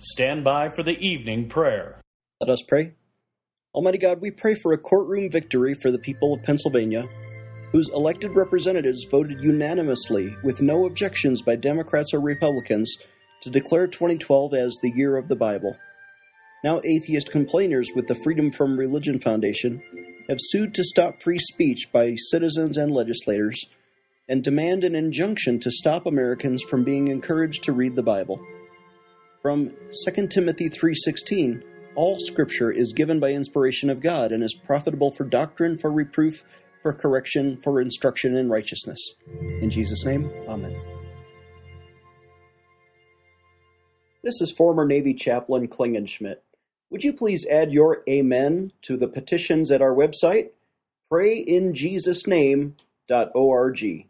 Stand by for the evening prayer. Let us pray. Almighty God, we pray for a courtroom victory for the people of Pennsylvania, whose elected representatives voted unanimously, with no objections by Democrats or Republicans, to declare 2012 as the year of the Bible. Now, atheist complainers with the Freedom from Religion Foundation have sued to stop free speech by citizens and legislators and demand an injunction to stop Americans from being encouraged to read the Bible. From 2 Timothy 3:16, all scripture is given by inspiration of God and is profitable for doctrine, for reproof, for correction, for instruction in righteousness. In Jesus' name, amen. This is former Navy chaplain Klingenschmitt. Would you please add your amen to the petitions at our website, prayinjesusname.org.